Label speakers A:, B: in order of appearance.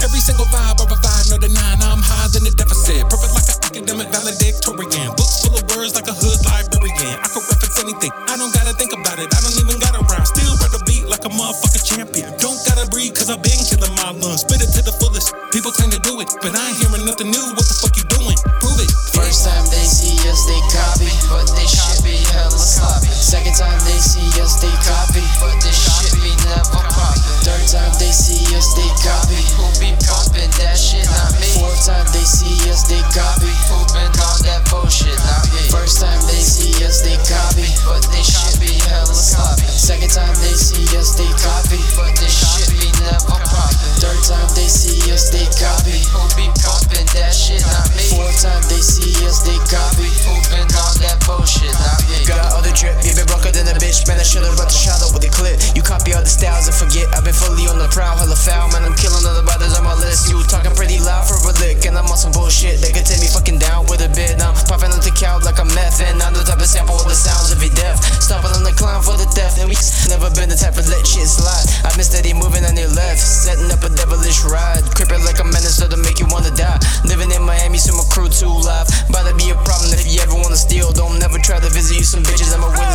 A: Every single vibe I provide, no denying I'm higher than the deficit. Perfect like an academic valedictorian. Books full of words like a hood librarian. I can reference anything, I don't gotta think about it. I don't even gotta rhyme. Still run the beat like a motherfucking champion. Don't gotta breathe, cause I've been
B: time they see us, they copy. Who be popping that shit? Not me. Four time they see us, they copy. Who been on that bullshit? Not me. Got all the drip, you been broker than a bitch, man. I should've brought the shadow with the clip. You copy all the styles and forget. I've been fully on the prowl, hella foul, man. I'm killing all the brothers on my list. You talking pretty loud for a lick, and I'm on some bullshit. They can take me fucking. ride. Like a menace that'll make you wanna die. Living in Miami, so my crew too live. About to be a problem if you ever wanna steal. Don't never try to visit you, some bitches, I'm a winner.